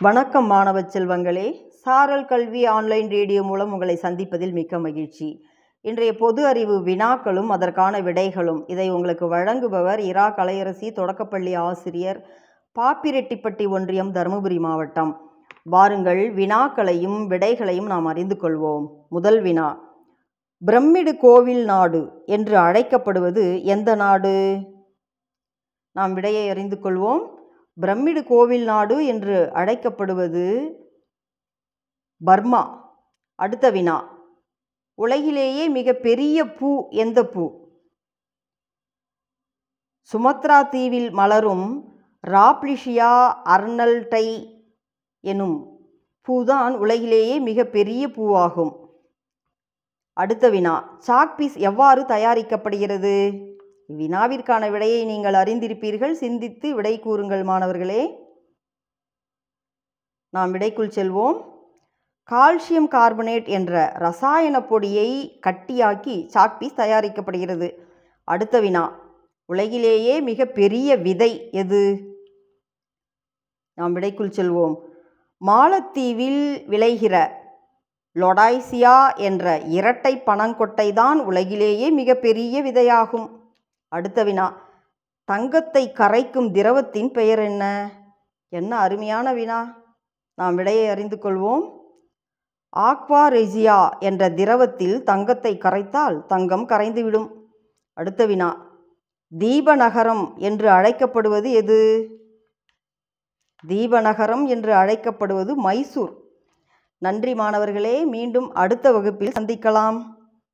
வணக்கம் மாணவ செல்வங்களே. சாரல் கல்வி ஆன்லைன் ரேடியோ மூலம் உங்களை சந்திப்பதில் மிக்க மகிழ்ச்சி. இன்றைய பொது அறிவு வினாக்களும் அதற்கான விடைகளும். இதை உங்களுக்கு வழங்குபவர் இரா. கலையரசி தொடக்கப்பள்ளி ஆசிரியர் பாப்பிரெட்டிப்பட்டி ஒன்றியம் தருமபுரி மாவட்டம். வாருங்கள் வினாக்களையும் விடைகளையும் நாம் அறிந்து கொள்வோம். முதல் வினா. பிரமிடு கோவில் நாடு என்று அழைக்கப்படுவது எந்த நாடு? நாம் விடையை அறிந்து கொள்வோம். பிரமிடு கோவில் நாடு என்று அழைக்கப்படுவது பர்மா அடுத்த வினா. உலகிலேயே மிக பெரிய பூ எந்த பூ? சுமத்ரா தீவில் மலரும் ராப்லிஷியா அர்னல்டை எனும் பூதான் உலகிலேயே மிக பெரிய பூவாகும். அடுத்த வினா. சாக்பீஸ் எவ்வாறு தயாரிக்கப்படுகிறது? வினாவிற்கான விடையை நீங்கள் அறிந்திருப்பீர்கள். சிந்தித்து விடை கூறுங்கள் மாணவர்களே. நாம் விடைக்குள் செல்வோம். கால்சியம் கார்பனேட் என்ற ரசாயன பொடியை கட்டியாக்கி சாக்பீஸ் தயாரிக்கப்படுகிறது. அடுத்த வினா. உலகிலேயே மிக பெரிய விதை எது? நாம் விடைக்குள் செல்வோம். மாலத்தீவில் விளைகிற லொடாய்சியா என்ற இரட்டை பனங்கொட்டை தான் உலகிலேயே மிகப்பெரிய விதையாகும். அடுத்த வினா தங்கத்தை கரைக்கும் திரவத்தின் பெயர் என்ன? என்ன அருமையான வினா. நாம் விடையை அறிந்து கொள்வோம். ஆக்வா ரெஜியா என்ற திரவத்தில் தங்கத்தை கரைத்தால் தங்கம் கரைந்துவிடும். அடுத்த வினா தீபநகரம் என்று அழைக்கப்படுவது எது? தீபநகரம் என்று அழைக்கப்படுவது மைசூர். நன்றி மாணவர்களே மீண்டும் அடுத்த வகுப்பில் சந்திக்கலாம்.